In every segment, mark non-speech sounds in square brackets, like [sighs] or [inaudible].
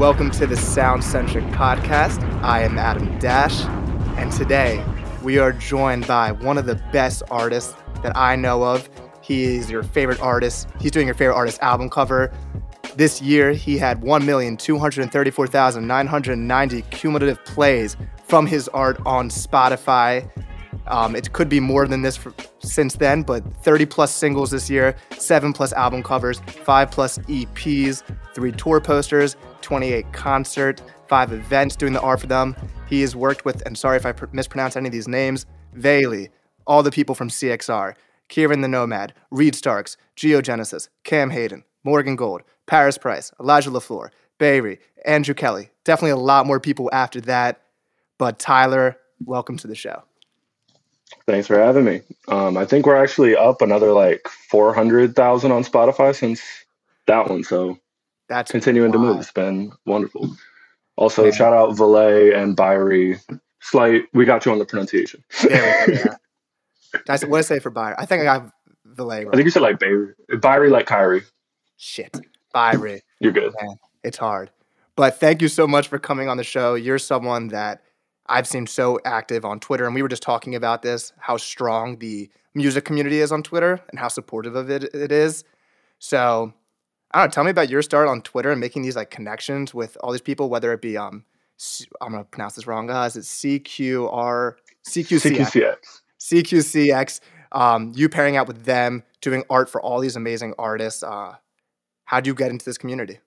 Welcome to the Sound Centric Podcast. I am Adam Dash, and today we are joined by one of the best artists that I know of. He is your favorite artist. He's doing your favorite artist album cover. This year, he had 1,234,990 cumulative plays from his art on Spotify. Um, it could be more than this for, since then, but 30 plus singles this year, seven plus album covers, five plus EPs, three tour posters, 28 concert, five events doing the art for them. He has worked with, and sorry if I pr- mispronounce any of these names, Vali, all the people from CXR, Kieran the Nomad, Reed Starks, Geogenesis, Cam Hayden, Morgan Gold, Paris Price, Elijah LaFleur, Bayry, Andrew Kelly. Definitely a lot more people after that. But Tyler, welcome to the show. Thanks for having me. Um, I think we're actually up another like 400,000 on Spotify since that one. So that's continuing wild. to move. It's been wonderful. [laughs] Also, yeah. shout out Valet and Byrie. Slight, we got you on the pronunciation. yeah, [laughs] yeah. I, what did I say for Byrie? I think I got Valet. Right. I think you said like Byrie. Byrie like Kyrie. Shit. Byrie. [laughs] You're good. Man, it's hard. But thank you so much for coming on the show. You're someone that I've seen so active on Twitter, and we were just talking about this how strong the music community is on Twitter and how supportive of it it is. So, I don't know. Tell me about your start on Twitter and making these like connections with all these people, whether it be um, I'm gonna pronounce this wrong, guys. It's CQR CQCX CQCX. Um, you pairing out with them, doing art for all these amazing artists. Uh, how do you get into this community?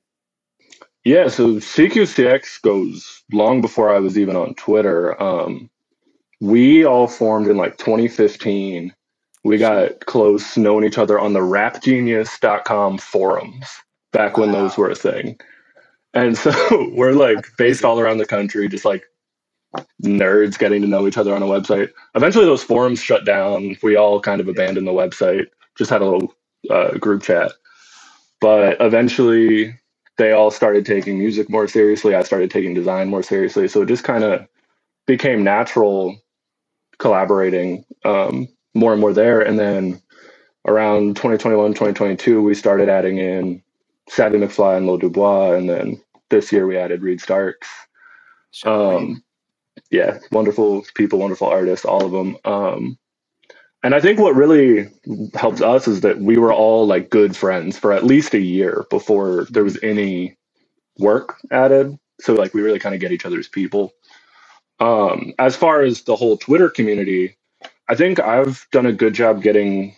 Yeah, so CQCX goes long before I was even on Twitter. Um, we all formed in like 2015. We got close knowing each other on the rapgenius.com forums back when those were a thing. And so [laughs] we're like based all around the country, just like nerds getting to know each other on a website. Eventually, those forums shut down. We all kind of abandoned the website, just had a little uh, group chat. But eventually, they all started taking music more seriously. I started taking design more seriously. So it just kind of became natural collaborating um, more and more there. And then around 2021, 2022, we started adding in Savvy McFly and Lil Dubois. And then this year we added Reed Starks. Um, yeah, wonderful people, wonderful artists, all of them. Um, and I think what really helped us is that we were all like good friends for at least a year before there was any work added. So like we really kind of get each other's people. Um, as far as the whole Twitter community, I think I've done a good job getting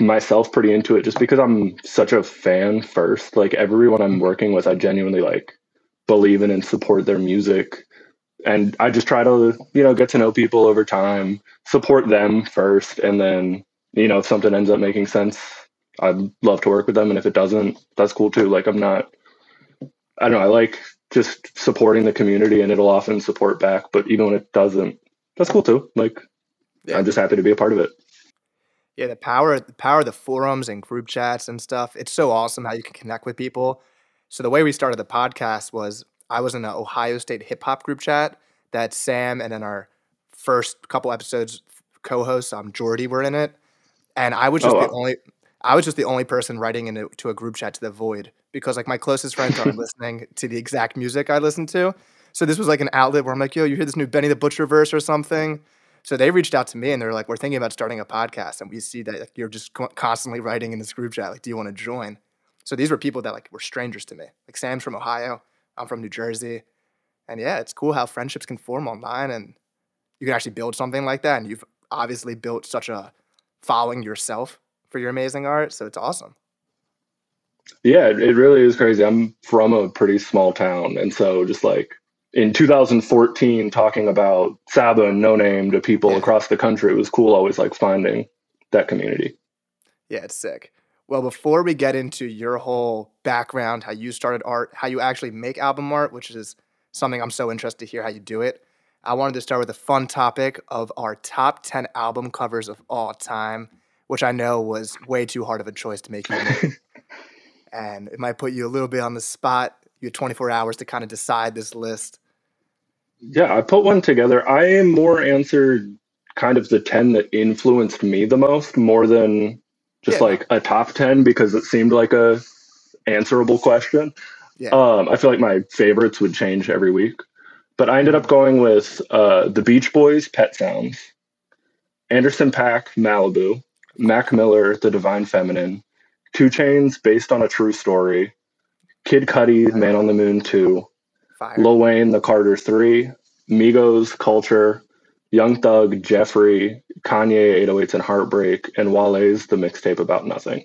myself pretty into it just because I'm such a fan first. Like everyone I'm mm-hmm. working with, I genuinely like believe in and support their music and I just try to, you know, get to know people over time, support them first, and then, you know, if something ends up making sense, I'd love to work with them. And if it doesn't, that's cool too. Like I'm not, I don't know, I like just supporting the community and it'll often support back. But even when it doesn't, that's cool too. Like yeah. I'm just happy to be a part of it. Yeah, the power, the power of the forums and group chats and stuff. It's so awesome how you can connect with people. So the way we started the podcast was I was in an Ohio State hip hop group chat that Sam and then our first couple episodes co-hosts, um, Jordy were in it, and I was just oh, wow. the only. I was just the only person writing into a group chat to the void because like my closest friends aren't [laughs] listening to the exact music I listen to. So this was like an outlet where I'm like, yo, you hear this new Benny the Butcher verse or something? So they reached out to me and they're like, we're thinking about starting a podcast, and we see that like, you're just constantly writing in this group chat. Like, do you want to join? So these were people that like were strangers to me. Like Sam's from Ohio. I'm from New Jersey. And yeah, it's cool how friendships can form online and you can actually build something like that. And you've obviously built such a following yourself for your amazing art. So it's awesome. Yeah, it really is crazy. I'm from a pretty small town. And so just like in 2014, talking about Saba and Noname to people yeah. across the country, it was cool always like finding that community. Yeah, it's sick. Well, before we get into your whole background, how you started art, how you actually make album art, which is something I'm so interested to hear how you do it, I wanted to start with a fun topic of our top 10 album covers of all time, which I know was way too hard of a choice to make you make. [laughs] and it might put you a little bit on the spot. You had 24 hours to kind of decide this list. Yeah, I put one together. I more answered kind of the 10 that influenced me the most more than just yeah. like a top 10 because it seemed like a answerable question Yeah. Um, I feel like my favorites would change every week, but I ended up going with uh, the Beach Boys, Pet Sounds, Anderson Paak, Malibu, Mac Miller, The Divine Feminine, 2 Chainz, based on a true story, Kid Cudi, Man on the Moon 2, Fire. Lil Wayne, The Carter 3, Migos, Culture, Young Thug, Jeffery, Kanye, 808s and Heartbreak, and Wale's The Mixtape About Nothing.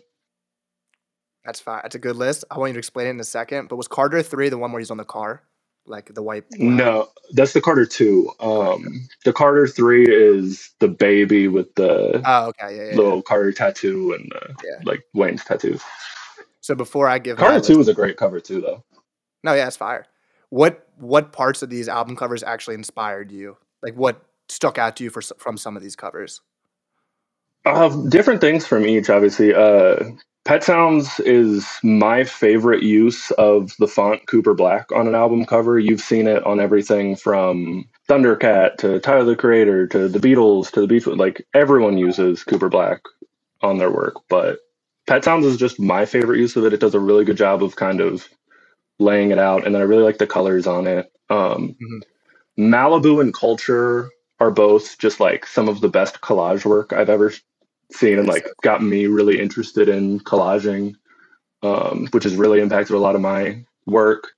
That's fine. That's a good list. I want you to explain it in a second. But was Carter three the one where he's on the car, like the white? No, that's the Carter 2. Um, the Carter 3 is the baby with the Oh, okay. Yeah, yeah. yeah. little Carter tattoo and uh, Yeah. like Wayne's tattoos. So before I give Carter list- 2 is a great cover too, though. No, yeah, it's fire. What what parts of these album covers actually inspired you? Like what stuck out to you for from some of these covers? Uh, different things from each, obviously. Uh, Pet Sounds is my favorite use of the font Cooper Black on an album cover. You've seen it on everything from Thundercat to Tyler the Creator to the Beatles to the Beach. Like everyone uses Cooper Black on their work, but Pet Sounds is just my favorite use of it. It does a really good job of kind of laying it out, and then I really like the colors on it. Um, Mhm. Malibu and Culture are both just like some of the best collage work I've ever seen and like got me really interested in collaging, um, which has really impacted a lot of my work.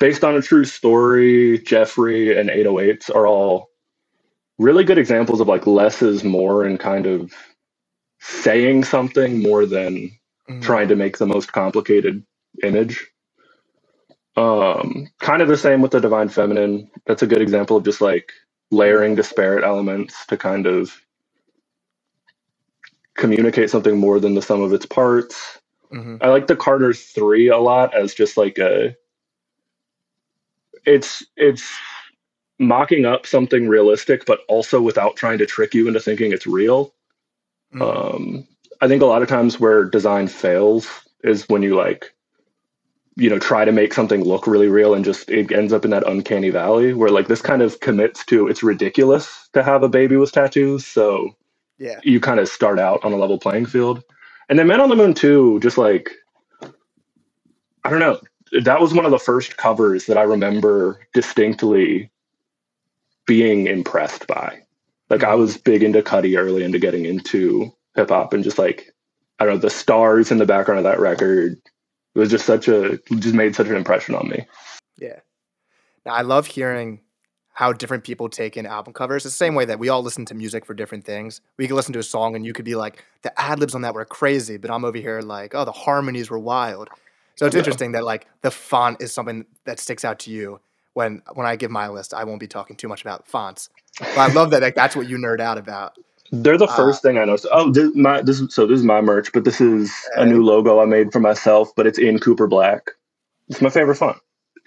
Based on a true story, Jeffery and 808s are all really good examples of like less is more and kind of saying something more than Mhm. trying to make the most complicated image. Um, kind of the same with the divine feminine. That's a good example of just like layering disparate elements to kind of communicate something more than the sum of its parts. Mhm. I like the Carter 3 a lot as just like a it's it's mocking up something realistic but also without trying to trick you into thinking it's real. Mhm. Um, I think a lot of times where design fails is when you like, you know, try to make something look really real and just it ends up in that uncanny valley where like this kind of commits to it's ridiculous to have a baby with tattoos, so yeah. you kind of start out on a level playing field. And then Men on the Moon 2, just like I don't know, that was one of the first covers that I remember distinctly being impressed by. Like I was big into Cudi early into getting into hip hop and just like I don't know, the stars in the background of that record it was just such a just made such an impression on me. Yeah. Now, I love hearing how different people take in album covers. It's the same way that we all listen to music for different things. We could listen to a song and you could be like, the ad libs on that were crazy, but I'm over here like, oh, the harmonies were wild. So it's Yeah. interesting that like the font is something that sticks out to you. When when I give my list, I won't be talking too much about fonts. But I love that like, that's what you nerd out about. They're the Uh, first thing I noticed. Oh, this, my this is, so this is my merch, but this is a new logo I made for myself, but it's in Cooper Black. It's my favorite font. [laughs]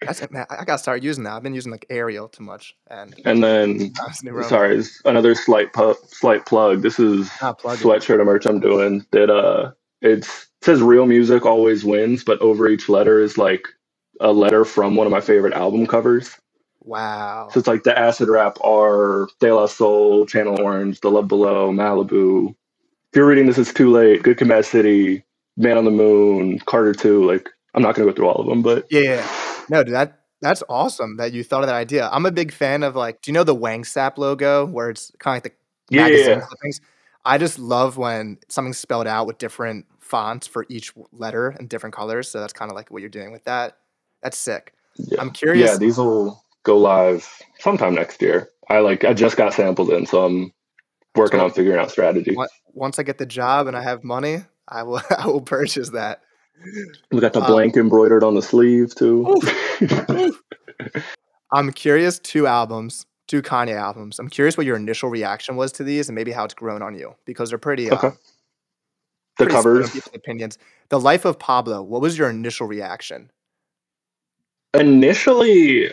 That's it, man. I gotta start using that. I've been using like Arial too much, and And then [laughs] that's new Roman. sorry, another slight pu- slight plug. This is Ah, sweatshirt of merch I'm doing that uh it's it says real music always wins, but over each letter is like a letter from one of my favorite album covers. Wow. So it's like the acid rap R, De La Soul, Channel Orange, The Love Below, Malibu. If you're reading this, it's too late. Good Mad City, Man on the Moon, Carter Two. Like I'm not gonna go through all of them, but Yeah. No, dude, that that's awesome that you thought of that idea. I'm a big fan of like, do you know the Wang Sap logo where it's kind of like the yeah, magazine yeah, clippings? I just love when something's spelled out with different fonts for each letter and different colors. So that's kind of like what you're doing with that. That's sick. yeah. I'm curious. Yeah, these will go live sometime next year. I like I just got sampled in, so I'm working on figuring out strategy. Once I get the job and I have money, I will [laughs] I will purchase that. We got the Um, blank embroidered on the sleeve too. I'm curious. Two albums, two Kanye albums. I'm curious what your initial reaction was to these and maybe how it's grown on you because they're pretty. Okay. Uh, the pretty covers. opinions. The Life of Pablo. What was your initial reaction? initially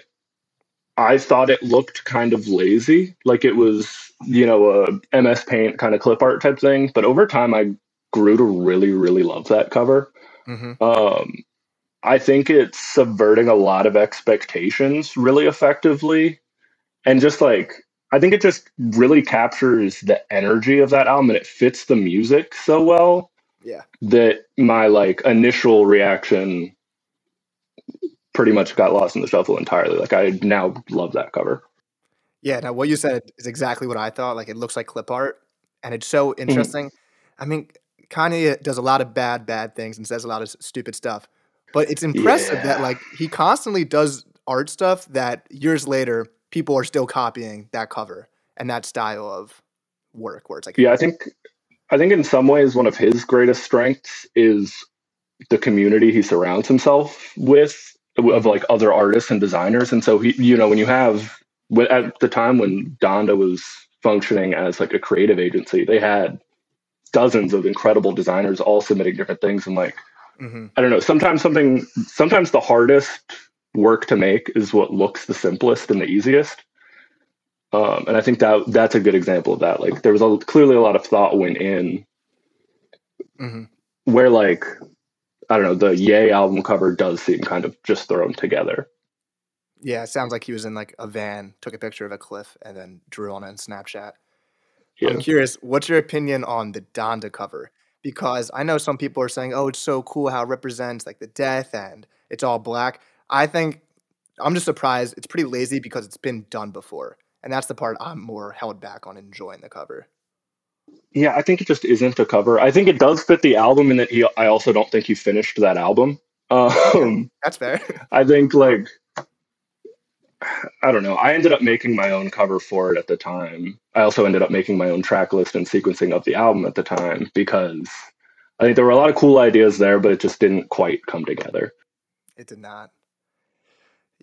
i thought it looked kind of lazy like it was you know a ms paint kind of clip art type thing but over time i grew to really really love that cover. Hmm um i think it's subverting a lot of expectations really effectively. And just like i think it just really captures the energy of that album and it fits the music so well Yeah. that my like initial reaction pretty much got lost in the shuffle entirely. Like I now love that cover. Yeah, now what you said is exactly what I thought. Like it looks like clip art, and it's so Mm-hmm. interesting. I mean, Kanye does a lot of bad, bad things and says a lot of stupid stuff, but it's impressive that like he constantly does art stuff that years later people are still copying that cover and that style of work. Where it's like, Yeah, I think I think in some ways one of his greatest strengths is the community he surrounds himself with of like other artists and designers. And so he, you know, when you have at the time when Donda was functioning as like a creative agency, they had dozens of incredible designers all submitting different things and like hmm I don't know. Sometimes something, sometimes the hardest work to make is what looks the simplest and the easiest. Um, and I think that that's a good example of that. Like there was a, clearly a lot of thought went in hmm where like I don't know the ye album cover does seem kind of just thrown together. yeah, it sounds like he was in like a van, took a picture of a cliff, and then drew on it in Snapchat. Yeah. I'm curious, what's your opinion on the Donda cover? Because I know some people are saying, "Oh, it's so cool how it represents like the death and it's all black." I think I'm just surprised. It's pretty lazy because it's been done before, and that's the part I'm more held back on enjoying the cover. Yeah, I think it just isn't a cover. I think it does fit the album in that he. I also don't think he finished that album. Um, [laughs] That's fair. [laughs] I think like I don't know. I ended up making my own cover for it at the time. I also ended up making my own track list and sequencing of the album at the time because I think there were a lot of cool ideas there, but it just didn't quite come together. it did not.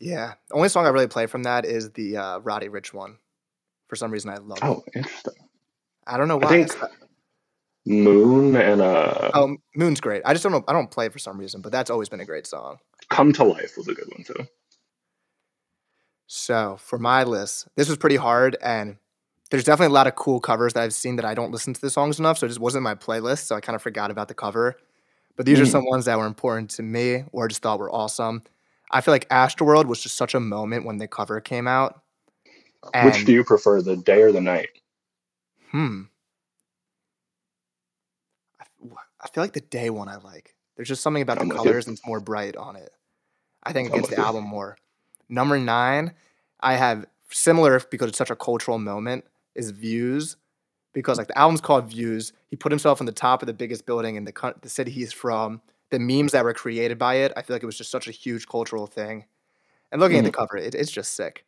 Yeah, the only song I really play from that is the uh, Roddy Ricch one. For some reason, I love it. Oh, interesting. I don't know I why. think It's Moon and uh, Oh, Moon's great. I just don't know. I don't play it for some reason, but that's always been a great song. Come to Life was a good one too. So for my list, this was pretty hard, and there's definitely a lot of cool covers that I've seen that I don't listen to the songs enough, so it just wasn't my playlist. So I kind of forgot about the cover. But these are Mhm. some ones that were important to me, or I just thought were awesome. I feel like Astroworld was just such a moment when the cover came out. And, Which do you prefer, the day or the night? Hmm. I feel like the day one I like. There's just something about I'm the you. colors and it's more bright on it. I think it gets the album more. Number nine, I have similar because it's such a cultural moment, is Views. Because like the album's called Views. He put himself on the top of the biggest building in the, the city he's from. The memes that were created by it, I feel like it was just such a huge cultural thing. And looking at the cover, it, it's just sick.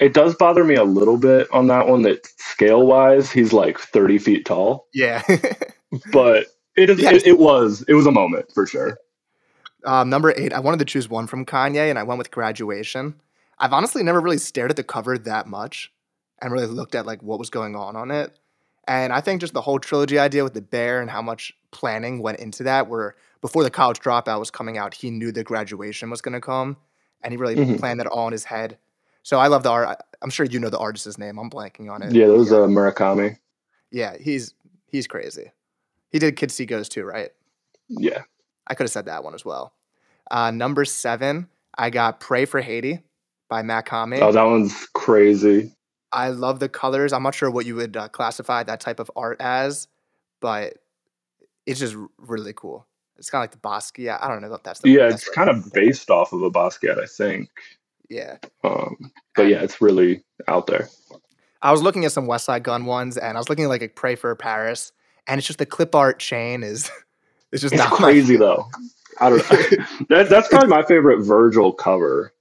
It does bother me a little bit on that one that scale wise, he's like 30 feet tall, Yeah. [laughs] but it is, it, it was, it was a moment for sure. Um, number eight, I wanted to choose one from Kanye, and I went with Graduation. I've honestly never really stared at the cover that much and really looked at like what was going on on it. And I think just the whole trilogy idea with the bear and how much planning went into that, where before the college dropout was coming out, he knew the graduation was going to come, and he really Mhm. planned that all in his head. So I love the art. I'm sure you know the artist's name. I'm blanking on it. Yeah, that was uh, Murakami. yeah, he's he's crazy. He did Kids See Ghosts too, right? Yeah. I could have said that one as well. Uh, number seven, I got Pray for Haiti by Mach-Hommy. Oh, that one's crazy. I love the colors. I'm not sure what you would uh, classify that type of art as, but it's just really cool. It's kind of like the Basquiat. I don't know if that's the Yeah, it's kind of based off of a Basquiat, I think. Yeah. Um, but yeah, it's really out there. I was looking at some Westside Gunn ones, and I was looking at like a Pray for Paris, and it's just the clip art chain is [laughs] it's just It's not my- crazy though. I don't know. [laughs] that, that's probably my favorite Virgil cover.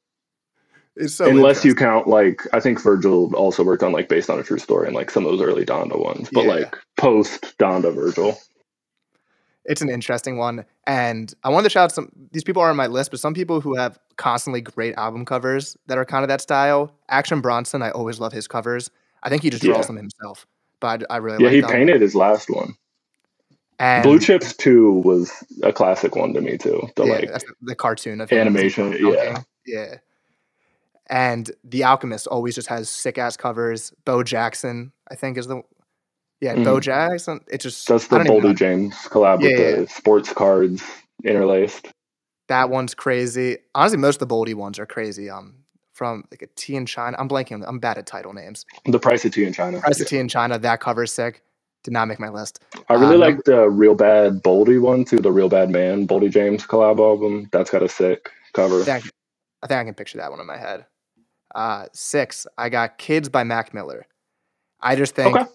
It's so Unless you count like I think Virgil also worked on like based on a true story and like some of those early Donda ones. But Yeah. like post Donda Virgil. It's an interesting one. And I wanted to shout out some these people are on my list, but some people who have constantly great album covers that are kind of that style. Action Bronson, I always love his covers. I think he just draws Yeah. them himself, but I, I really Yeah, like he them. painted his last one. and Blue Chips 2 was a classic one to me too. The yeah, like the, cartoon of animation, yeah. yeah. And The Alchemist always just has sick ass covers. Bo Jackson, I think, is the yeah. Bo Mhm. Jackson. It's just That's the don't even know. Boldy James collab with Yeah, the sports cards interlaced. That one's crazy. Honestly, most of the Boldy ones are crazy. Um, from like a T in China. I'm blanking. I'm bad at title names. The price of tea in China. Price of Tea in China. That cover's sick. Did not make my list. I really Um, like the Real Bad Boldy one too, the Real Bad Man Boldy James collab album. That's got a sick cover. I think, I think I can picture that one in my head. Uh, six, I got Kids by Mac Miller. I just think Okay.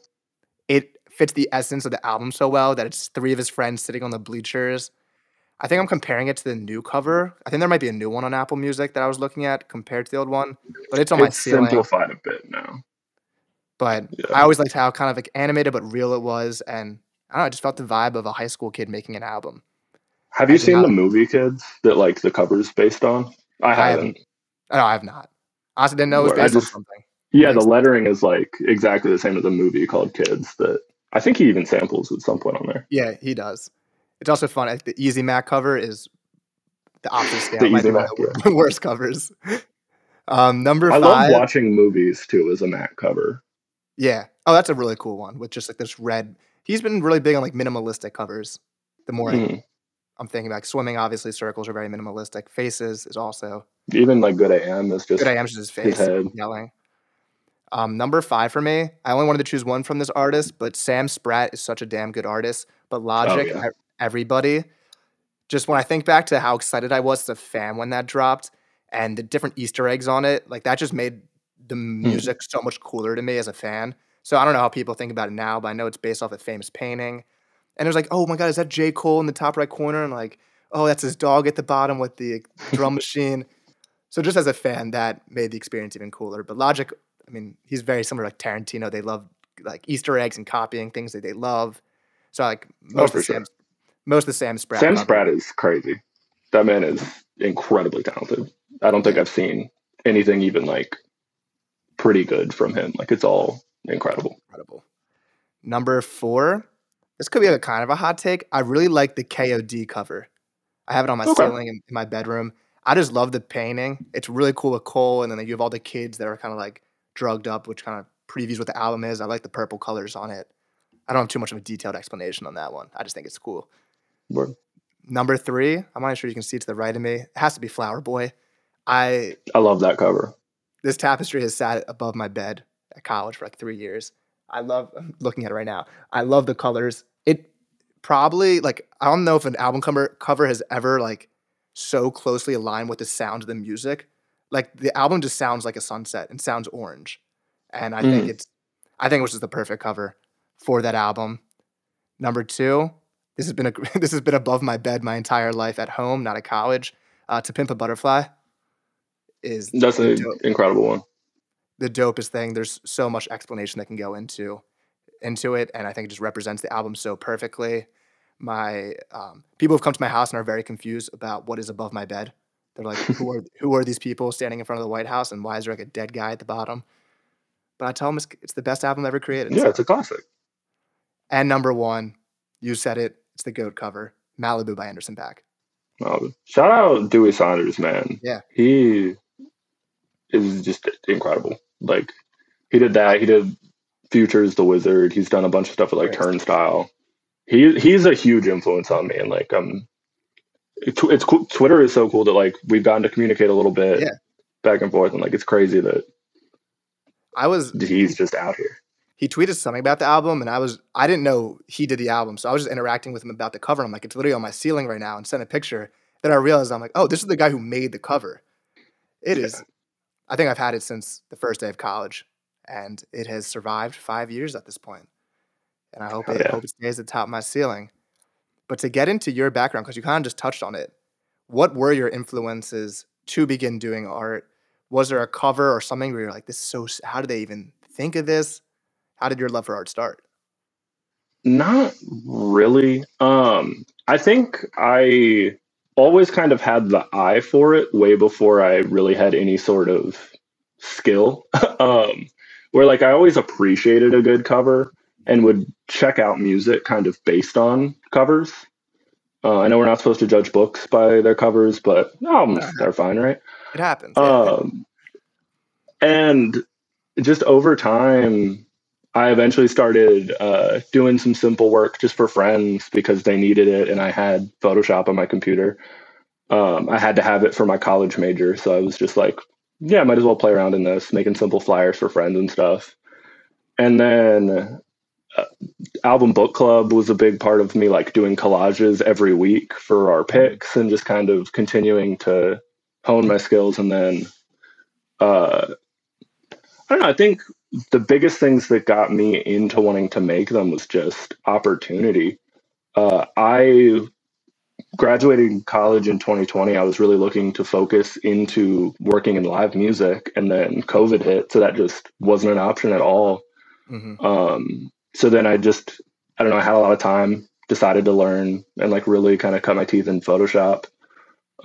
It fits the essence of the album so well that it's three of his friends sitting on the bleachers. I think I'm comparing it to the new cover. I think there might be a new one on Apple Music that I was looking at compared to the old one, but it's on my ceiling. simplified a bit now. But Yeah. I always liked how kind of like animated but real it was, and I don't know, I just felt the vibe of a high school kid making an album. Have I you seen not- the movie Kids that like the cover's based on? I I haven't. haven't. No, I have not. Honestly, didn't know it was I based on just- something. Yeah, the lettering is like exactly the same as a movie called Kids that I think he even samples at some point on there. Yeah, he does. It's also fun. The Easy Mac cover is the opposite scale. The Easy Mac, the [laughs] worst covers. Um, number I five. love watching movies too as a Mac cover. Yeah. Oh, that's a really cool one with just like this red. He's been really big on like minimalistic covers. The more I- Mm. I'm thinking like swimming, obviously circles are very minimalistic. Faces is also Even like Good I AM is just good. I am just his face head. yelling. Um, number five for me. I only wanted to choose one from this artist, but Sam Spratt is such a damn good artist. But Logic, Oh, yeah. everybody. Just when I think back to how excited I was as a fan when that dropped, and the different Easter eggs on it, like that just made the Hmm. music so much cooler to me as a fan. So I don't know how people think about it now, but I know it's based off a famous painting. And it was like, oh my god, is that J. Cole in the top right corner? And like, oh, that's his dog at the bottom with the [laughs] drum machine. So just as a fan, that made the experience even cooler. But Logic, I mean, he's very similar to like Tarantino. They love like Easter eggs and copying things that they love. So like oh, most Oh, of the sure. Sam, most of the Sam Spratt. Sam Spratt is crazy. That man is incredibly talented. I don't think I've seen anything even like pretty good from him. Like it's all incredible. incredible. Number four, this could be a kind of a hot take. I really like the KOD cover. I have it on my Okay. ceiling in, in my bedroom. I just love the painting. It's really cool with Cole, and then you have all the kids that are kind of like drugged up, which kind of previews what the album is. I like the purple colors on it. I don't have too much of a detailed explanation on that one. I just think it's cool. Word. Number three, I'm not sure you can see to the right of me. It has to be Flower Boy. I I love that cover. this tapestry has sat above my bed at college for like three years. I love I'm looking at it right now. I love the colors. It probably like I don't know if an album cover cover has ever like so closely aligned with the sound of the music. Like the album just sounds like a sunset and sounds orange. And I think Mm. it's I think it was just the perfect cover for that album. Number two, this has been a [laughs] this has been above my bed my entire life at home, not at college. Uh, to Pimp a Butterfly is That's an dope- incredible one. the dopest thing. There's so much explanation that can go into into it, and I think it just represents the album so perfectly. My um, people have come to my house and are very confused about what is above my bed. They're like, "Who are who are these people standing in front of the White House, and why is there like a dead guy at the bottom?" But I tell them it's, it's the best album ever created. Yeah, so- it's a classic. and number one, you said it. It's the goat cover, Malibu by Anderson Paak. Um, shout out Dewey Saunders, man. Yeah. He is just incredible. Like he did that. He did Futures the Wizard. He's done a bunch of stuff with like Right. Turnstile. He he's a huge influence on me, and like um, it's, it's cool. Twitter is so cool that like we've gotten to communicate a little bit Yeah. back and forth, and like it's crazy that I was he's just out here. he tweeted something about the album and I was I didn't know he did the album. So I was just interacting with him about the cover. I'm like, it's literally on my ceiling right now and sent a picture. Then I realized I'm like, oh, this is the guy who made the cover. It is. Yeah. I think I've had it since the first day of college. And it has survived five years at this point. And I hope Hell it yeah. hope it stays at the top of my ceiling. But to get into your background, because you kind of just touched on it, what were your influences to begin doing art? Was there a cover or something where you're like, this is so how did they even think of this? How did your love for art start? Not really. Um, I think I always kind of had the eye for it way before I really had any sort of skill. [laughs] um, where like I always appreciated a good cover and would check out music kind of based on covers. Uh, I know we're not supposed to judge books by their covers, but albums are fine, right? It happens. yeah. Um, and just over time, I eventually started uh, doing some simple work just for friends because they needed it, and I had Photoshop on my computer. Um, I had to have it for my college major, so I was just like, "Yeah, I might as well play around in this, making simple flyers for friends and stuff." And then album book club was a big part of me like doing collages every week for our picks and just kind of continuing to hone my skills. And then uh i don't know i think the biggest things that got me into wanting to make them was just opportunity. Uh i graduating college in 2020 i was really looking to focus into working in live music and then covid hit so that just wasn't an option at all. Mm-hmm. um so then I just I don't know I had a lot of time decided to learn and like really kind of cut my teeth in Photoshop.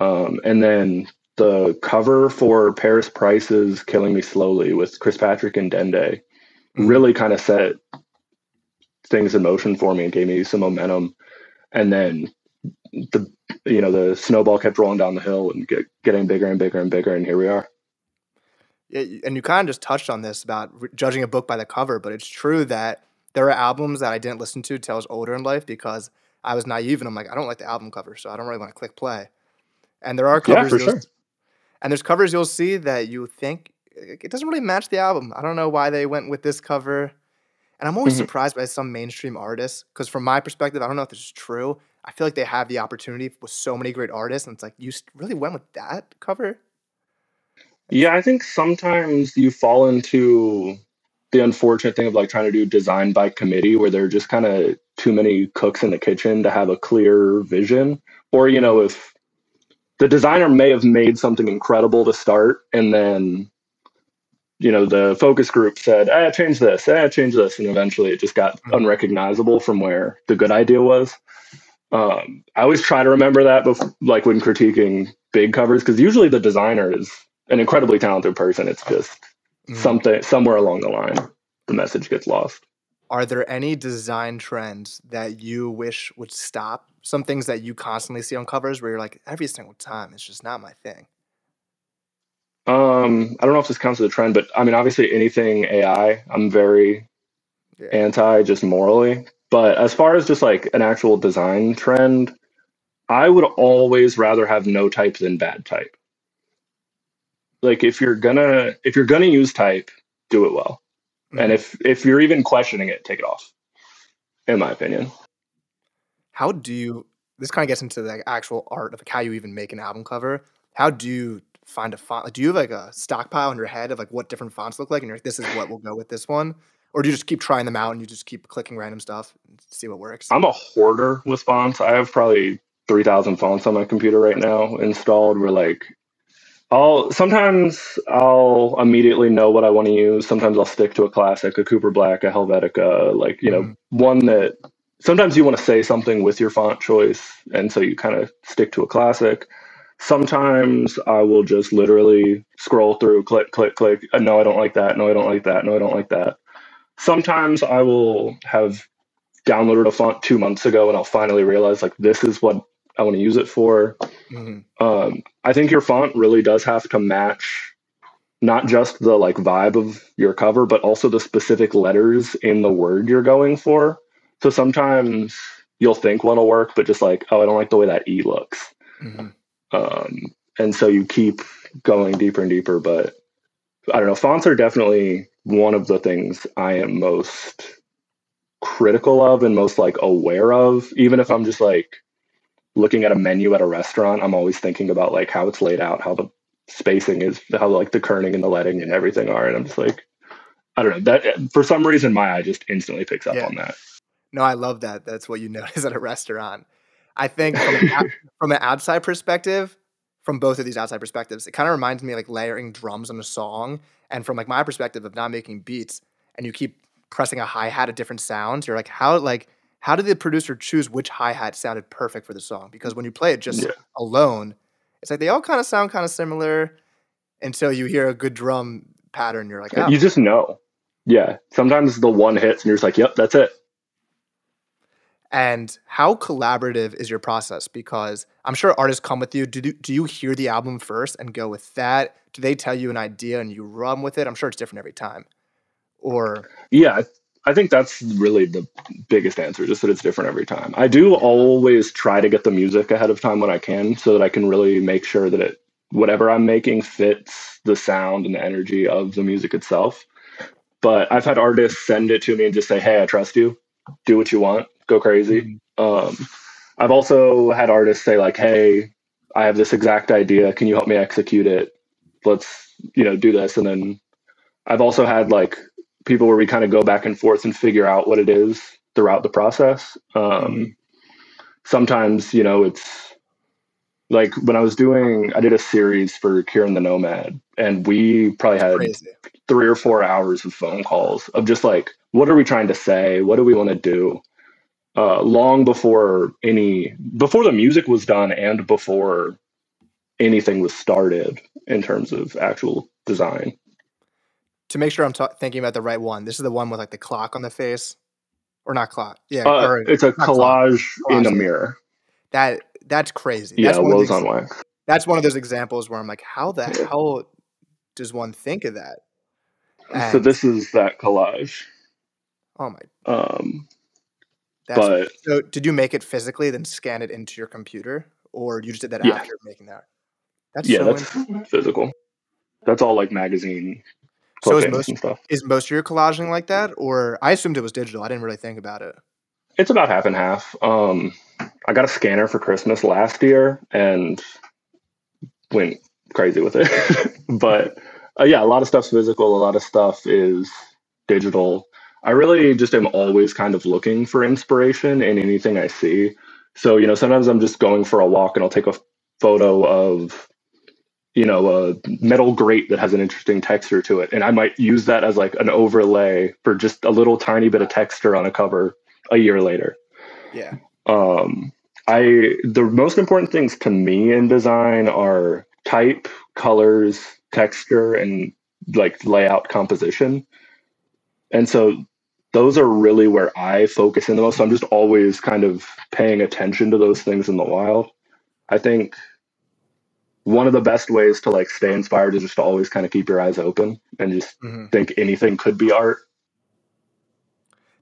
Um, and then the cover for Paris Price's Killing Me Slowly with Chris Patrick and Dende. Mm-hmm. really kind of set things in motion for me and gave me some momentum. And then the you know the snowball kept rolling down the hill and get, getting bigger and bigger and bigger and here we are. Yeah and you kind of just touched on this about judging a book by the cover but it's true that there are albums that I didn't listen to till I was older in life because I was naive and I'm like, I don't like the album cover, so I don't really want to click play. And there are covers, yeah, for sure. and there's covers you'll see that you think it doesn't really match the album. I don't know why they went with this cover. And I'm always mm-hmm. surprised by some mainstream artists because, from my perspective, I don't know if this is true. I feel like they have the opportunity with so many great artists, and it's like you really went with that cover. Yeah, I think sometimes you fall into the unfortunate thing of like trying to do design by committee where there are just kind of too many cooks in the kitchen to have a clear vision. Or you know if the designer may have made something incredible to start and then you know the focus group said ah change this ah change this and eventually it just got mm-hmm. unrecognizable from where the good idea was. Um, i always try to remember that before, like when critiquing big covers because usually the designer is an incredibly talented person. It's just mm. something somewhere along the line the message gets lost. Are there any design trends that you wish would stop? Some things that you constantly see on covers where you're like every single time it's just not my thing. Um i don't know if this counts as a trend but i mean obviously anything ai i'm very yeah. anti just morally. But as far as just like an actual design trend i would always rather have no type than bad type like if you're gonna if you're gonna use type, do it well. Mm-hmm. And if if you're even questioning it, take it off. In my opinion. How do you this kind of gets into the actual art of like how you even make an album cover. How do you find a font? Like, do you have like a stockpile in your head of like what different fonts look like, and you're like, this is what will go with this one, or do you just keep trying them out and you just keep clicking random stuff and see what works? I'm a hoarder with fonts. I have probably three thousand fonts on my computer right now installed. Where like I'll sometimes I'll immediately know what I want to use. Sometimes I'll stick to a classic, a Cooper Black, a Helvetica, like you know, mm. one that sometimes you want to say something with your font choice, and so you kind of stick to a classic. Sometimes I will just literally scroll through, click, click, click. Uh, no, I don't like that. No, I don't like that. No, I don't like that. Sometimes I will have downloaded a font two months ago, and I'll finally realize like this is what I want to use it for. Mm-hmm. Um, I think your font really does have to match not just the like vibe of your cover, but also the specific letters in the word you're going for. So sometimes you'll think one will work, but just like, oh, I don't like the way that E looks. Mm-hmm. Um, and so you keep going deeper and deeper. But I don't know, fonts are definitely one of the things I am most critical of and most like aware of, even if I'm just like looking at a menu at a restaurant, I'm always thinking about like how it's laid out, how the spacing is, how like the kerning and the leading and everything are. And I'm just like, I don't know that eh, for some reason my eye just instantly picks up yeah. on that. No, I love that. That's what you [laughs] notice at a restaurant. I think from an, [laughs] from an outside perspective, from both of these outside perspectives, it kind of reminds me of like layering drums on a song. And from like my perspective of not making beats, and you keep pressing a hi hat at different sounds, you're like, how like how did the producer choose which hi hat sounded perfect for the song? Because when you play it just yeah. alone, it's like they all kind of sound kind of similar until you hear a good drum pattern. You're like, oh. you just know. Yeah. Sometimes the one hits and you're just like, yep, that's it. And how collaborative is your process? Because I'm sure artists come with you. Do, do you hear the album first and go with that? Do they tell you an idea and you run with it? I'm sure it's different every time. Or yeah, I think that's really the biggest answer, just that it's different every time. I do always try to get the music ahead of time when I can so that I can really make sure that it whatever I'm making fits the sound and the energy of the music itself. But I've had artists send it to me and just say, Hey, I trust you. do what you want, go crazy. Um, I've also had artists say like, "Hey, I have this exact idea. Can you help me execute it? Let's you know do this." And then I've also had like people where we kind of go back and forth and figure out what it is throughout the process. Um, sometimes you know it's like when I was doing, I did a series for Kieran the Nomad, and we probably had Crazy. three or four hours of phone calls of just like, what are we trying to say? What do we want to do? Uh, long before any, before the music was done and before anything was started in terms of actual design. To make sure I'm thinking about the right one, this is the one with like the clock on the face, or not clock? Yeah, Uh, or it's a collage in a mirror. that. That's crazy. Yeah, that's one, on that's one of those examples where I'm like, how the Yeah. hell does one think of that? So this is that collage. Oh my! Um, That's, but so did you make it physically, then scan it into your computer, or you just did that Yeah. after making that? That's yeah, so that's physical. That's all like magazine So is most- is most of your collaging like that, or I assumed it was digital. I didn't really think about it. It's about half and half. Um, I got a scanner for Christmas last year and went crazy with it. [laughs] but uh, yeah, a lot of stuff's physical. A lot of stuff is digital. I really just am always kind of looking for inspiration in anything I see. So, you know, sometimes I'm just going for a walk and I'll take a photo of, you know, a metal grate that has an interesting texture to it. And I might use that as like an overlay for just a little tiny bit of texture on a cover a year later. Yeah, um i the most important things to me in design are type colors texture and like layout composition. And so those are really where i focus in the most. So i'm just always kind of paying attention to those things in the wild. I think one of the best ways to like stay inspired is just to always kind of keep your eyes open and just hmm think anything could be art.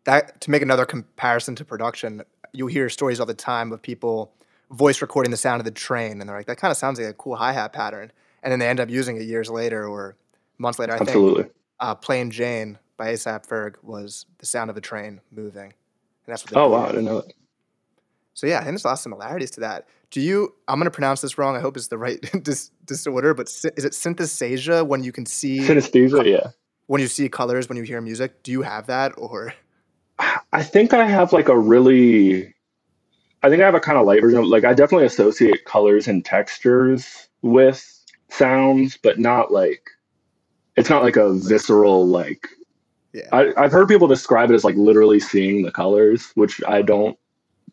That to make another comparison to production, you hear stories all the time of people voice recording the sound of the train, and they're like, "That kind of sounds like a cool hi hat pattern," and then they end up using it years later or months later. I think. Absolutely. Uh, "Plain Jane" by ASAP Ferg was the sound of a train moving, and that's what. Oh wow i didn't know that So yeah, I think there's a lot of similarities to that. Do you? I'm gonna pronounce this wrong. I hope it's the right [laughs] dis- disorder, but sy- is it synesthesia when you can see synesthesia yeah when you see colors when you hear music? Do you have that or? I think I have like a really, I think I have a kind of light version. Like I definitely associate colors and textures with sounds, but not like, it's not like a visceral like. Yeah. I, I've heard people describe it as like literally seeing the colors, which I don't,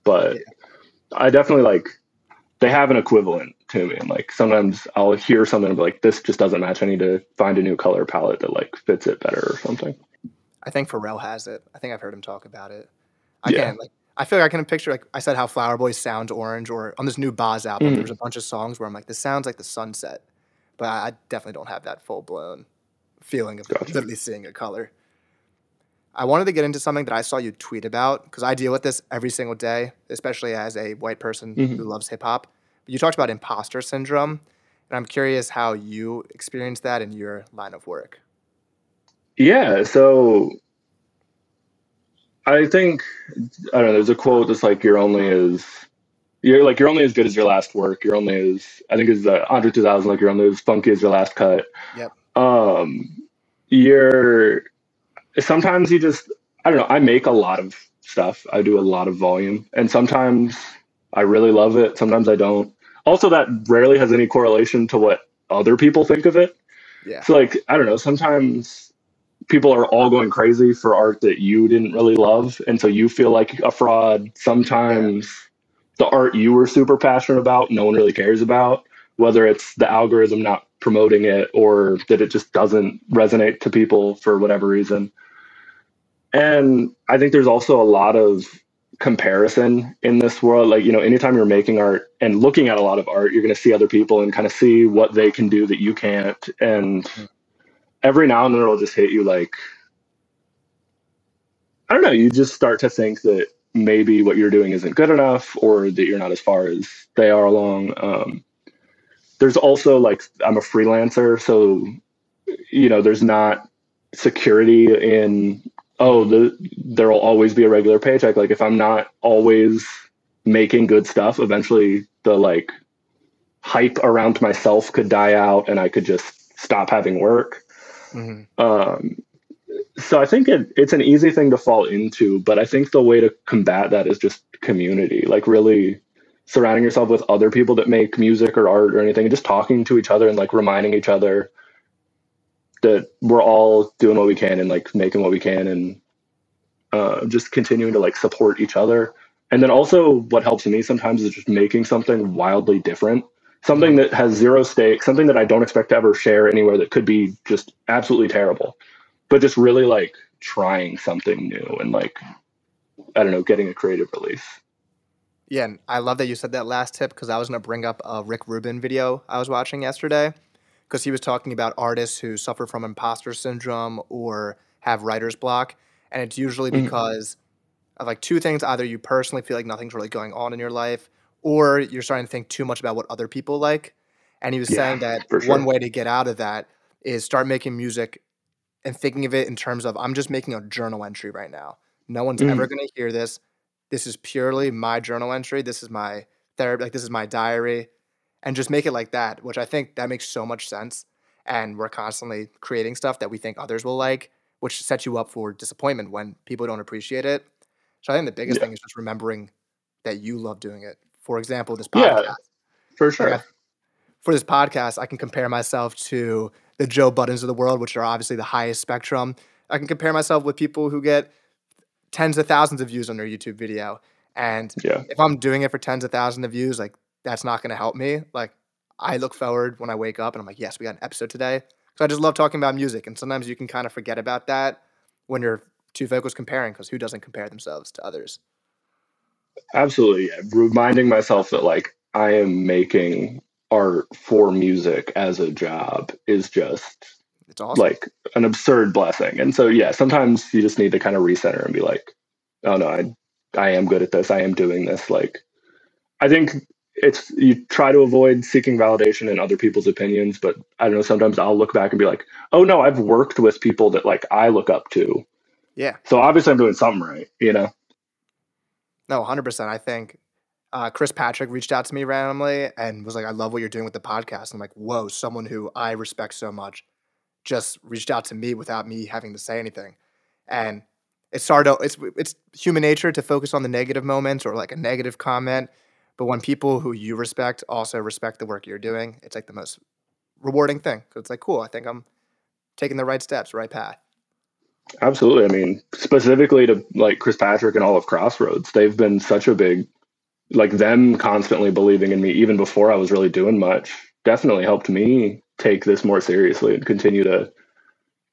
but Yeah. I definitely like. They have an equivalent to me, and like sometimes I'll hear something and be like, "This just doesn't match. I need to find a new color palette that like fits it better or something." I think Pharrell has it. I think I've heard him talk about it. I Yeah. can't like. I feel like I can picture like I said how Flower Boys sounds orange, or on this new Bas album, Mhm. there's a bunch of songs where I'm like, this sounds like the sunset, but I, I definitely don't have that full blown feeling of Gotcha. literally seeing a color. I wanted to get into something that I saw you tweet about because I deal with this every single day, especially as a white person Mhm. who loves hip hop. You talked about imposter syndrome, and I'm curious how you experience that in your line of work. Yeah, so I think I don't know. There's a quote that's like, "You're only as you're like you're only as good as your last work. You're only as I think is uh, Andre 2000. Like you're only as funky as your last cut." Yep. Um, you're sometimes you just I don't know. I make a lot of stuff. I do a lot of volume, and sometimes I really love it. Sometimes I don't. Also, that rarely has any correlation to what other people think of it. Yeah. So like I don't know, sometimes people are all going crazy for art that you didn't really love and so you feel like a fraud. Sometimes the art you were super passionate about no one really cares about, whether it's the algorithm not promoting it or that it just doesn't resonate to people for whatever reason. And I think there's also a lot of comparison in this world. Like, you know, anytime you're making art and looking at a lot of art, you're going to see other people and kind of see what they can do that you can't. And every now and then it'll just hit you like, I don't know, you just start to think that maybe what you're doing isn't good enough or that you're not as far as they are along. Um, there's also like, I'm a freelancer. So, you know, there's not security in oh, the, there'll always be a regular paycheck. Like if I'm not always making good stuff, eventually the like hype around myself could die out and I could just stop having work. Mm-hmm. Um, so I think it, it's an easy thing to fall into, but I think the way to combat that is just community, like really surrounding yourself with other people that make music or art or anything, and just talking to each other and like reminding each other that we're all doing what we can and like making what we can and uh, just continuing to like support each other. And then also, what helps me sometimes is just making something wildly different, something that has zero stake, something that I don't expect to ever share anywhere that could be just absolutely terrible but just really like trying something new and like I don't know, getting a creative release. Yeah, and I love that you said that last tip because I was going to bring up a Rick Rubin video I was watching yesterday because he was talking about artists who suffer from imposter syndrome or have writer's block, and it's usually mm-hmm. because of like two things: either you personally feel like nothing's really going on in your life, or you're starting to think too much about what other people like. And he was yeah, saying that sure. one way to get out of that is start making music and thinking of it in terms of I'm just making a journal entry right now. No one's mm. ever going to hear this. This is purely my journal entry. This is my therapy. Like this is my diary, and just make it like that. Which I think that makes so much sense. And we're constantly creating stuff that we think others will like, which sets you up for disappointment when people don't appreciate it. So I think the biggest yeah. thing is just remembering that you love doing it. For example, this podcast. Yeah, for sure. For this podcast, I can compare myself to the Joe Buddens of the world, which are obviously the highest spectrum. I can compare myself with people who get tens of thousands of views on their YouTube video. And yeah. if I'm doing it for tens of thousands of views, like that's not going to help me. Like I look forward when I wake up and I'm like, yes, we got an episode today. So I just love talking about music. And sometimes you can kind of forget about that when you're too focused comparing because who doesn't compare themselves to others? Absolutely. Reminding myself that like I am making art for music as a job is just it's awesome. like an absurd blessing. And so yeah, sometimes you just need to kind of recenter and be like, oh no, I I am good at this. I am doing this. Like I think it's you try to avoid seeking validation in other people's opinions, but I don't know, sometimes I'll look back and be like, oh no, I've worked with people that like I look up to. Yeah. So obviously I'm doing something right, you know? No, 100%. I think uh, Chris Patrick reached out to me randomly and was like, I love what you're doing with the podcast. I'm like, whoa, someone who I respect so much just reached out to me without me having to say anything. And it started, it's, it's human nature to focus on the negative moments or like a negative comment. But when people who you respect also respect the work you're doing, it's like the most rewarding thing. Cause it's like, cool, I think I'm taking the right steps, right path. Absolutely. I mean, specifically to like Chris Patrick and all of Crossroads, they've been such a big like them constantly believing in me even before I was really doing much definitely helped me take this more seriously and continue to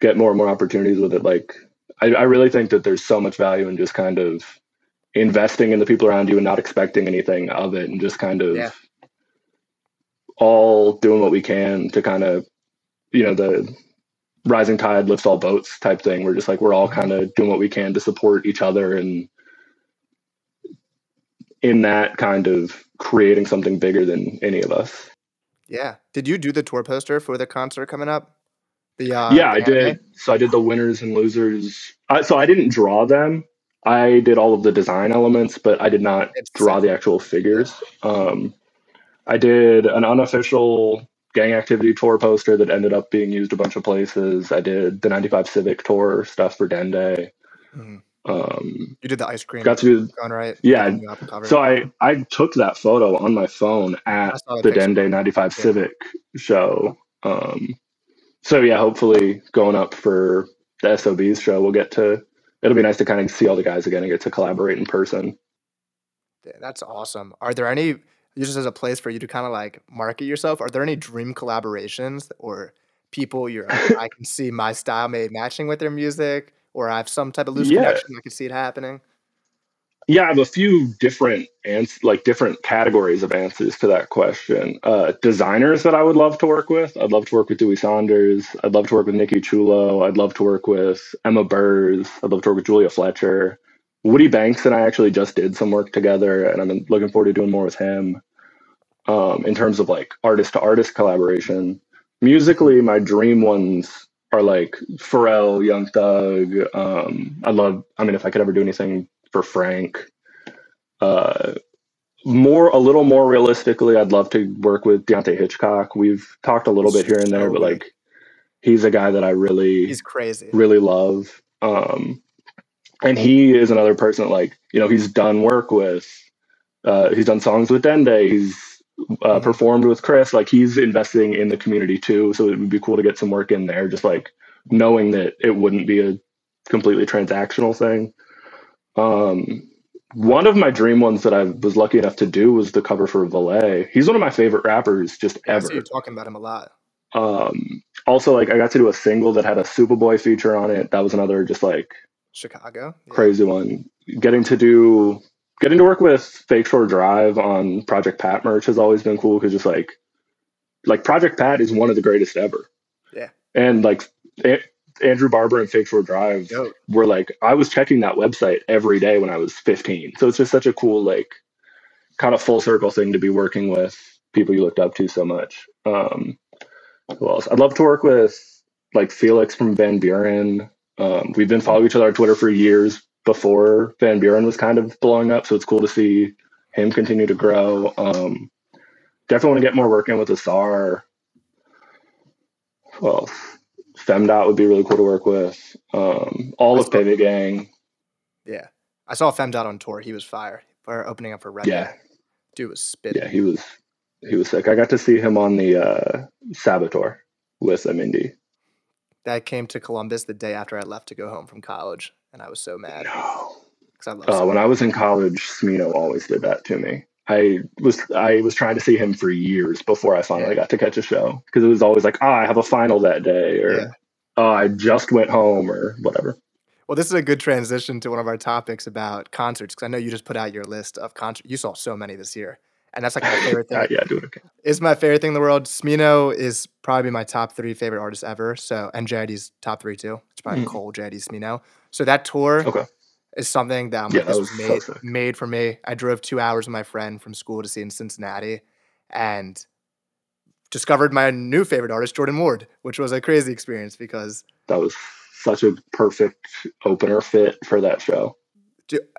get more and more opportunities with it. Like I, I really think that there's so much value in just kind of investing in the people around you and not expecting anything of it and just kind of yeah. all doing what we can to kind of you know the rising tide lifts all boats type thing we're just like we're all mm-hmm. kind of doing what we can to support each other and in that kind of creating something bigger than any of us. Yeah. Did you do the tour poster for the concert coming up? The uh, yeah, the I did. So I did the winners and losers. I, so I didn't draw them. I did all of the design elements, but I did not it's draw the actual figures. Um, I did an unofficial gang activity tour poster that ended up being used a bunch of places. I did the 95 Civic tour stuff for Dende. Mm-hmm. Um, you did the ice cream. Got to do going right. Yeah. So I I took that photo on my phone at the Dende 95 yeah. Civic show. Um, so yeah, hopefully going up for the SOBs show, we'll get to. It'll be nice to kind of see all the guys again and get to collaborate in person. Yeah, that's awesome. Are there any just as a place for you to kind of like market yourself? Are there any dream collaborations or people you're [laughs] I can see my style maybe matching with their music? Or I have some type of loose yeah. connection, I can see it happening? Yeah, I have a few different ans- like different categories of answers to that question. Uh, designers that I would love to work with. I'd love to work with Dewey Saunders. I'd love to work with Nikki Chulo. I'd love to work with Emma Burrs. I'd love to work with Julia Fletcher. Woody Banks and I actually just did some work together, and I'm looking forward to doing more with him. Um, in terms of like artist to artist collaboration, musically, my dream ones are like Pharrell, Young Thug. Um, I love. I mean, if I could ever do anything for Frank, uh, more a little more realistically, I'd love to work with Deante' Hitchcock. We've talked a little bit here and there, but like he's a guy that I really he's crazy, really love. Um, and he is another person that like you know he's done work with, uh, he's done songs with Dende. He's uh, performed with Chris. Like he's investing in the community too, so it would be cool to get some work in there. Just like knowing that it wouldn't be a completely transactional thing. Um, one of my dream ones that I was lucky enough to do was the cover for Valet. He's one of my favorite rappers just ever. you're talking about him a lot. Um, also, like I got to do a single that had a Superboy feature on it. That was another just like Chicago yeah. crazy one. Getting to do, getting to work with Fake Shore Drive on Project Pat merch has always been cool because just like, like Project Pat is one of the greatest ever. Yeah, and like it, Andrew Barber and Fake Shore Drive Dope. were like I was checking that website every day when I was 15. So it's just such a cool like kind of full circle thing to be working with people you looked up to so much. Um, who else? I'd love to work with like Felix from Van Buren. Um, we've been following each other on Twitter for years before Van Buren was kind of blowing up, so it's cool to see him continue to grow. Um, definitely want to get more work in with Asar. Well, Femdot would be really cool to work with. Um, all I of Pivot Gang. Yeah, I saw Femdot on tour. He was fire for opening up for Red. Yeah, dude was spitting. Yeah, he was he was sick. I got to see him on the uh, Saboteur with Amindy. That came to Columbus the day after I left to go home from college, and I was so mad. No. I uh, when I was in college, Smino always did that to me. I was I was trying to see him for years before I finally yeah. got to catch a show because it was always like, oh, I have a final that day, or yeah. oh, I just went home, or whatever. Well, this is a good transition to one of our topics about concerts because I know you just put out your list of concerts. You saw so many this year, and that's like my favorite [laughs] thing. yeah, doing okay. It's my favorite thing in the world. Smino is probably my top three favorite artists ever. So, and JID's top three too. It's probably mm. Cole, JID, Smino. So that tour. Okay is something that I'm yeah, like, this was, made, made for me. I drove two hours with my friend from school to see in Cincinnati and discovered my new favorite artist, Jordan Ward, which was a crazy experience because that was such a perfect opener fit for that show.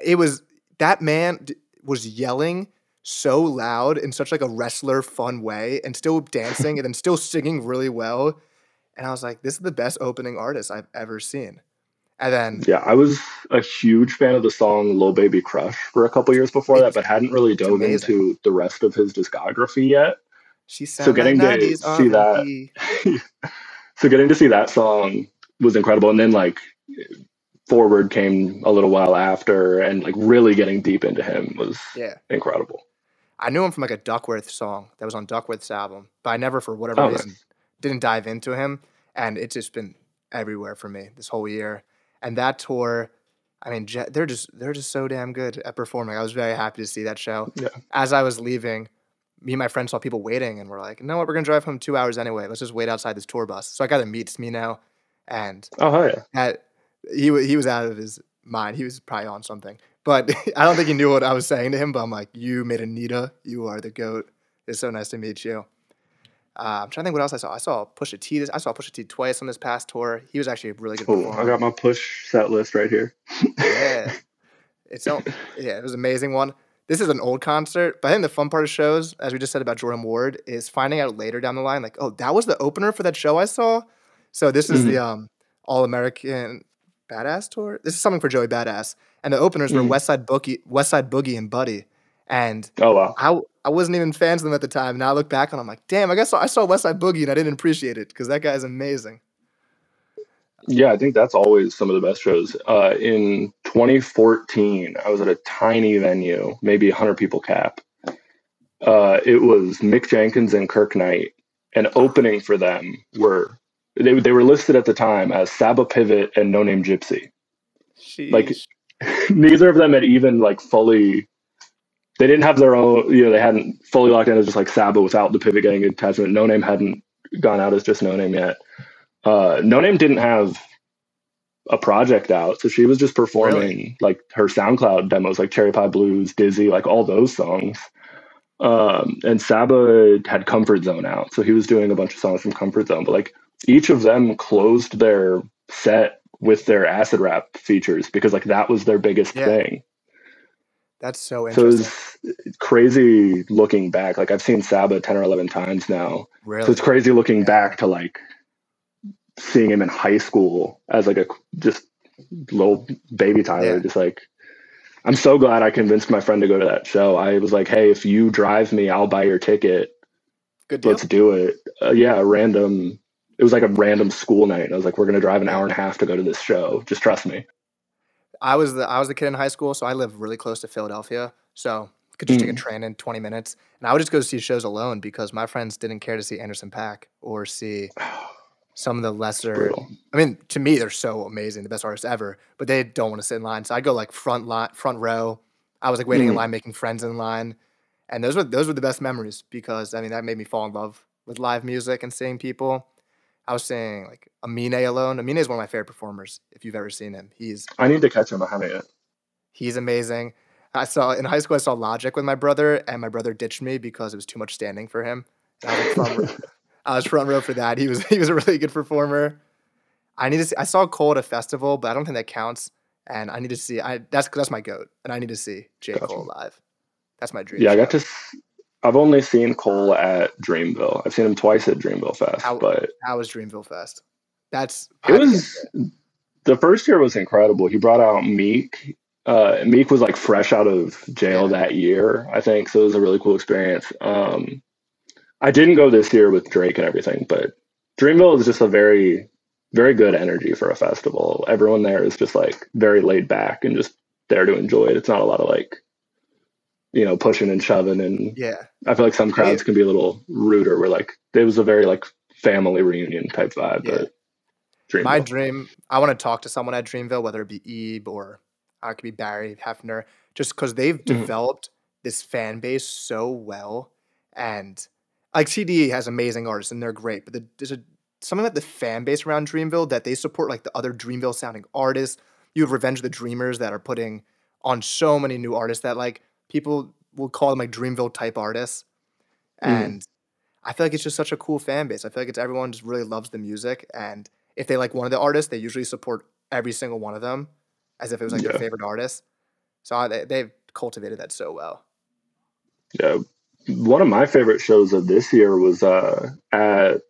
It was that man was yelling so loud in such like a wrestler fun way and still dancing [laughs] and then still singing really well. And I was like, this is the best opening artist I've ever seen. And then yeah, I was a huge fan of the song "Lil Baby Crush" for a couple years before that, but hadn't really dove into the rest of his discography yet. She said, so getting like to see that, [laughs] so getting to see that song was incredible, and then like forward came a little while after, and like really getting deep into him was yeah incredible. I knew him from like a Duckworth song that was on Duckworth's album, but I never, for whatever oh, reason, nice. didn't dive into him, and it's just been everywhere for me this whole year. And that tour, I mean, they're just they're just so damn good at performing. I was very happy to see that show. Yeah. As I was leaving, me and my friend saw people waiting, and we're like, "You know what? We're gonna drive home two hours anyway. Let's just wait outside this tour bus." So I got to meet Smino, and oh yeah, at, he he was out of his mind. He was probably on something, but [laughs] I don't think he knew what I was saying to him. But I'm like, "You made Anita. You are the goat. It's so nice to meet you." Uh, I'm trying to think what else I saw. I saw Pusha T. This, I saw Pusha T twice on this past tour. He was actually a really good. Cool. I got my push set list right here. yeah, it's so, yeah, it was an amazing one. This is an old concert, but I think the fun part of shows, as we just said about Jordan Ward, is finding out later down the line, like, oh, that was the opener for that show I saw. So this is mm-hmm. the um, All American Badass tour. This is something for Joey Badass, and the openers mm-hmm. were Westside Boogie, Westside Boogie, and Buddy. And oh wow, I I wasn't even fans of them at the time. Now I look back and I'm like, damn, I guess I saw Westside Boogie and I didn't appreciate it because that guy's amazing. Yeah, I think that's always some of the best shows. Uh, in 2014, I was at a tiny venue, maybe 100 people cap. Uh, it was Mick Jenkins and Kirk Knight, and opening for them were they they were listed at the time as Saba Pivot and Noname Gypsy. Sheesh. Like [laughs] neither of them had even like fully they didn't have their own, you know, they hadn't fully locked in as just like Saba without the pivot getting attachment. Noname hadn't gone out as just Noname yet. Uh, Noname didn't have a project out, so she was just performing really? like her SoundCloud demos, like Cherry Pie Blues, Dizzy, like all those songs. Um, and Saba had Comfort Zone out, so he was doing a bunch of songs from Comfort Zone. But like each of them closed their set with their acid rap features because like that was their biggest Yeah. thing. That's so So it's crazy looking back. Like I've seen Saba ten or eleven times now. really. So it's crazy looking Yeah. back to like seeing him in high school as like a just little baby Tyler. Yeah. Just like I'm so glad I convinced my friend to go to that show. I was like, hey, if you drive me, I'll buy your ticket. Good deal. Let's do it. Uh, yeah, a random. It was like a random school night. I was like, we're gonna drive an hour and a half to go to this show. Just trust me. I was the I was the kid in high school, so I live really close to Philadelphia. So I could just take a Mm. train in 20 minutes. And I would just go see shows alone because my friends didn't care to see Anderson Paak or see [sighs] some of the lesser Brutal. I mean, to me, they're so amazing, the best artists ever, but they don't want to sit in line. So I go like front line, front row. I was like waiting in Mhm. line, making friends in line, and those were those were the best memories because I mean that made me fall in love with live music and seeing people. I was saying like Amine alone. Amine is one of my favorite performers. If you've ever seen him, he's I need to catch him. I haven't yet. he's amazing. I saw in high school I saw Logic with my brother, and my brother ditched me because it was too much standing for him. I was like front row. [laughs] I was front row for that. He was he was a really good performer. I need to see. I saw Cole at a festival, but I don't think that counts. And I need to see. I that's that's my goat, and I need to see J Gotcha. Cole live. That's my dream. Yeah, I got to. I've only seen Cole at Dreamville. I've seen him twice at Dreamville Fest, How- but How was Dreamville Fest? That's it was the first year was incredible. He brought out Meek. Uh, Meek was like fresh out of jail Yeah. that year, I think. So it was a really cool experience. Um, I didn't go this year with Drake and everything, but Dreamville is just a very, very good energy for a festival. Everyone there is just like very laid back and just there to enjoy it. It's not a lot of like, you know, pushing and shoving. And yeah. I feel like some crowds can be a little ruder. Where like it was a very like family reunion type vibe. Yeah. But Dreamville. My dream, I want to talk to someone at Dreamville, whether it be Ebe or it could be Barry Hefner, just because they've Mhm. developed this fan base so well. And like TDE has amazing artists and they're great, but the, there's a, something about the fan base around Dreamville that they support like the other Dreamville sounding artists. You have Revenge of the Dreamers that are putting on so many new artists that like people will call them like Dreamville type artists. Mhm. And I feel like it's just such a cool fan base. I feel like it's everyone just really loves the music. And if they like one of the artists, they usually support every single one of them as if it was like Yeah. their favorite artist. So I, they, they've cultivated that so well. Yeah. One of my favorite shows of this year was uh, at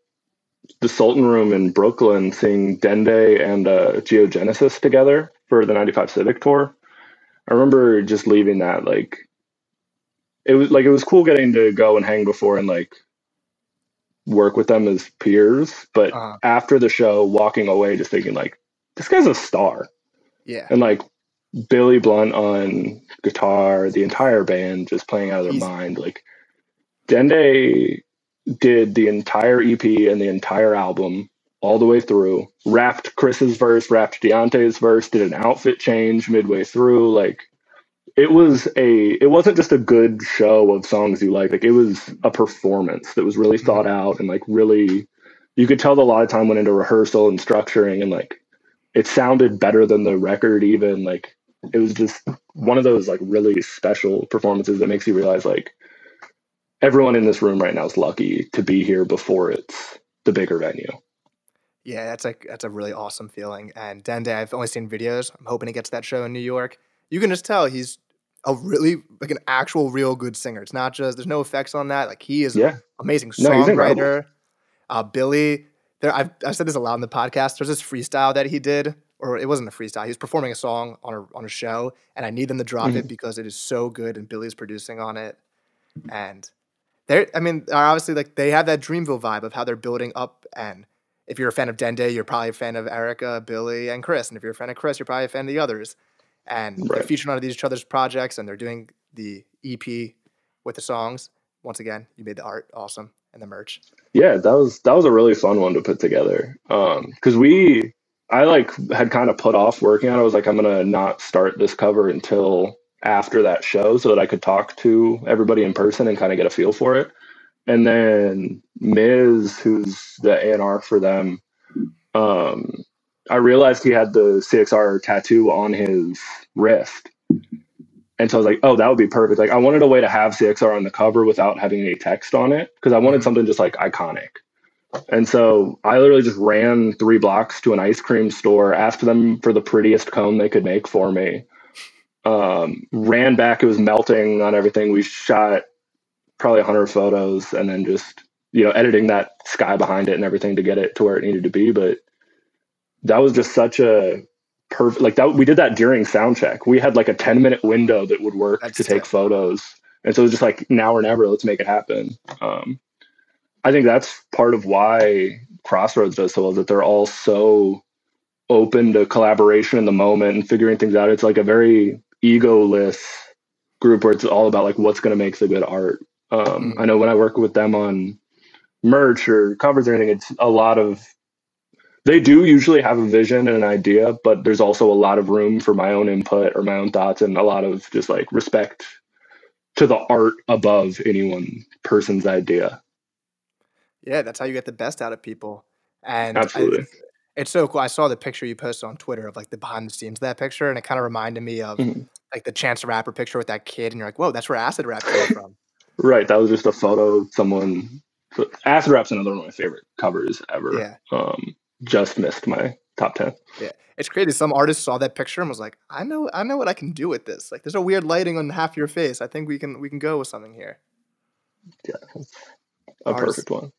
the Sultan Room in Brooklyn, seeing Dende and uh, Geogenesis together for the 95 Civic Tour. I remember just leaving that, like, it was like, it was cool getting to go and hang before and like work with them as peers. But Uh-huh. after the show, walking away, just thinking, like, this guy's a star. Yeah. And like Billy Blunt on guitar, the entire band just playing out of their He's- mind. Like Dende did the entire EP and the entire album all the way through. Rapped Chris's verse, rapped Deante's verse, did an outfit change midway through. Like it was a it wasn't just a good show of songs you like. Like it was a performance that was really thought mm-hmm. out and like really you could tell that a lot of time went into rehearsal and structuring and like it sounded better than the record even like it was just one of those like really special performances that makes you realize like everyone in this room right now is lucky to be here before it's the bigger venue Yeah, that's like that's a really awesome feeling. And Dende, I've only seen videos. I'm hoping to get to that show in New York. You can just tell he's a really like an actual real good singer. It's not just there's no effects on that. Like he is yeah amazing No, songwriter. Uh, Billy, there I've I've said this a lot in the podcast. There's this freestyle that he did, or it wasn't a freestyle. He was performing a song on a on a show, and I need them to drop Mm-hmm. it because it is so good, and Billy's producing on it. And they're, I mean, they're obviously like they have that Dreamville vibe of how they're building up. And if you're a fan of Dende, you're probably a fan of Erica, Billy, and Chris. And if you're a fan of Chris, you're probably a fan of the others. And they're Right. featuring on each other's projects, and they're doing the EP with the songs. Once again, you made the art awesome and the merch. yeah that was that was a really fun one to put together um because we i like had kind of put off working on it i was like i'm gonna not start this cover until after that show so that i could talk to everybody in person and kind of get a feel for it and then miz who's the A&R for them um i realized he had the cxr tattoo on his wrist And so I was like, oh, that would be perfect. Like I wanted a way to have CXR on the cover without having any text on it because I wanted Mhm. something just like iconic. And so I literally just ran three blocks to an ice cream store, asked them for the prettiest cone they could make for me. Um, ran back, it was melting on everything. We shot probably 100 photos and then just, you know, editing that sky behind it and everything to get it to where it needed to be. But that was just such a perfect, like that. We did that during sound check. We had like a 10 minute window that would work That's to take sick. photos. And so it was just like now or never, let's make it happen. Um, I think that's part of why Crossroads does so well, is that they're all so open to collaboration in the moment and figuring things out. It's like a very egoless group where it's all about like what's going to make the good art. Um, Mhm. I know when I work with them on merch or covers or anything, it's a lot of they do usually have a vision and an idea, but there's also a lot of room for my own input or my own thoughts and a lot of just like respect to the art above any one person's idea. Yeah, that's how you get the best out of people. And Absolutely. it's, it's so cool. I saw the picture you posted on Twitter of like the behind the scenes of that picture, and it kind of reminded me of Mhm. like the Chance the Rapper picture with that kid, and you're like, whoa, that's where acid rap came from. [laughs] Right. That was just a photo of someone. Acid Rap's another one of my favorite covers ever. Yeah. Um, just missed my top 10. Yeah, it's crazy. Some artist saw that picture and was like, I know, I know what I can do with this. Like, there's a weird lighting on half your face. I think we can we can go with something here. Yeah. A perfect one.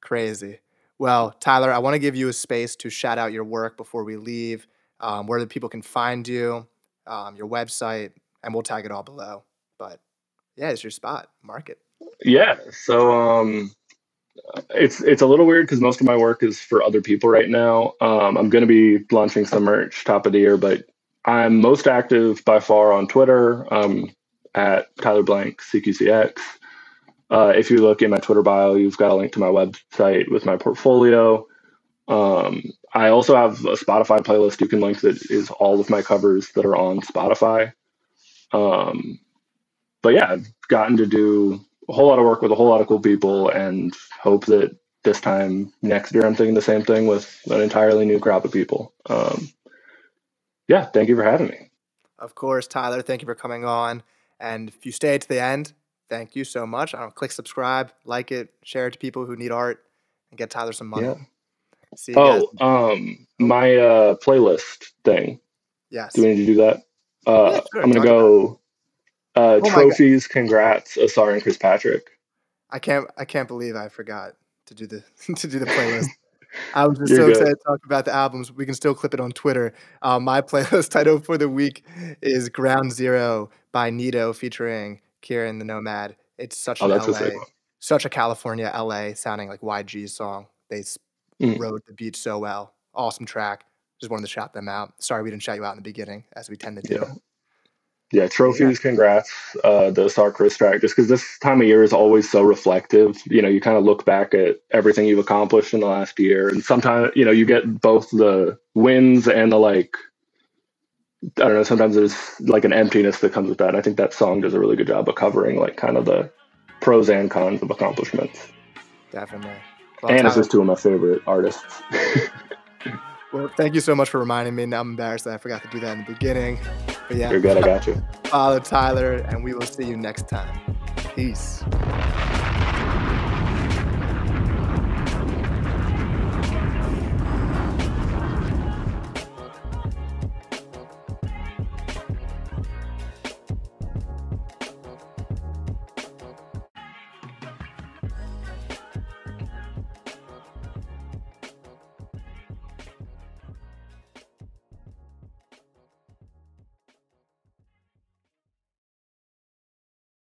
Crazy. Well, Tyler, I want to give you a space to shout out your work before we leave. Um, where the people can find you, um, your website, and we'll tag it all below. But yeah, it's your spot. Market. Yeah. So um, it's it's a little weird because most of my work is for other people right now. Um, I'm going to be launching some merch top of the year, but I'm most active by far on Twitter um, at Tyler Blank CQCX. Uh, if you look in my Twitter bio, you've got a link to my website with my portfolio. Um, I also have a Spotify playlist you can link that is all of my covers that are on Spotify. Um, but yeah, I've gotten to do a whole lot of work with a whole lot of cool people and hope that this time next year I'm thinking the same thing with an entirely new crop of people. Um, yeah, thank you for having me. Of course, Tyler, thank you for coming on. And if you stay to the end, thank you so much. I don't click subscribe, like it, share it to people who need art, and get Tyler some money. Yeah. See you guys. Oh, um, my uh, playlist thing. Yes. Do we need to do that? Uh, Yeah, sure, I'm gonna talk go. Uh, Oh trophies, congrats, Asar and Chris Patrick. I can't I can't believe I forgot to do the [laughs] to do the playlist. [laughs] I was just You're so good. excited to talk about the albums. We can still clip it on Twitter. Um, my [laughs] playlist title for the week is Ground Zero by Nito featuring Kieran the Nomad. It's such Oh, an LA, such a California LA sounding like YG's song. They Mm. wrote the beat so well. Awesome track. Just wanted to shout them out. Sorry we didn't shout you out in the beginning, as we tend to do. Yeah. Yeah, trophies, congrats. Uh, the Asar Chris track, just because this time of year is always so reflective. You know, you kind of look back at everything you've accomplished in the last year, and sometimes you know you get both the wins and the like. I don't know. Sometimes there's like an emptiness that comes with that. And I think that song does a really good job of covering like kind of the pros and cons of accomplishments. Definitely. Well, and it's just two of my favorite artists. [laughs] well, thank you so much for reminding me. Now I'm embarrassed that I forgot to do that in the beginning. But yeah, You're good. I got you. follow Tyler, and we will see you next time. Peace.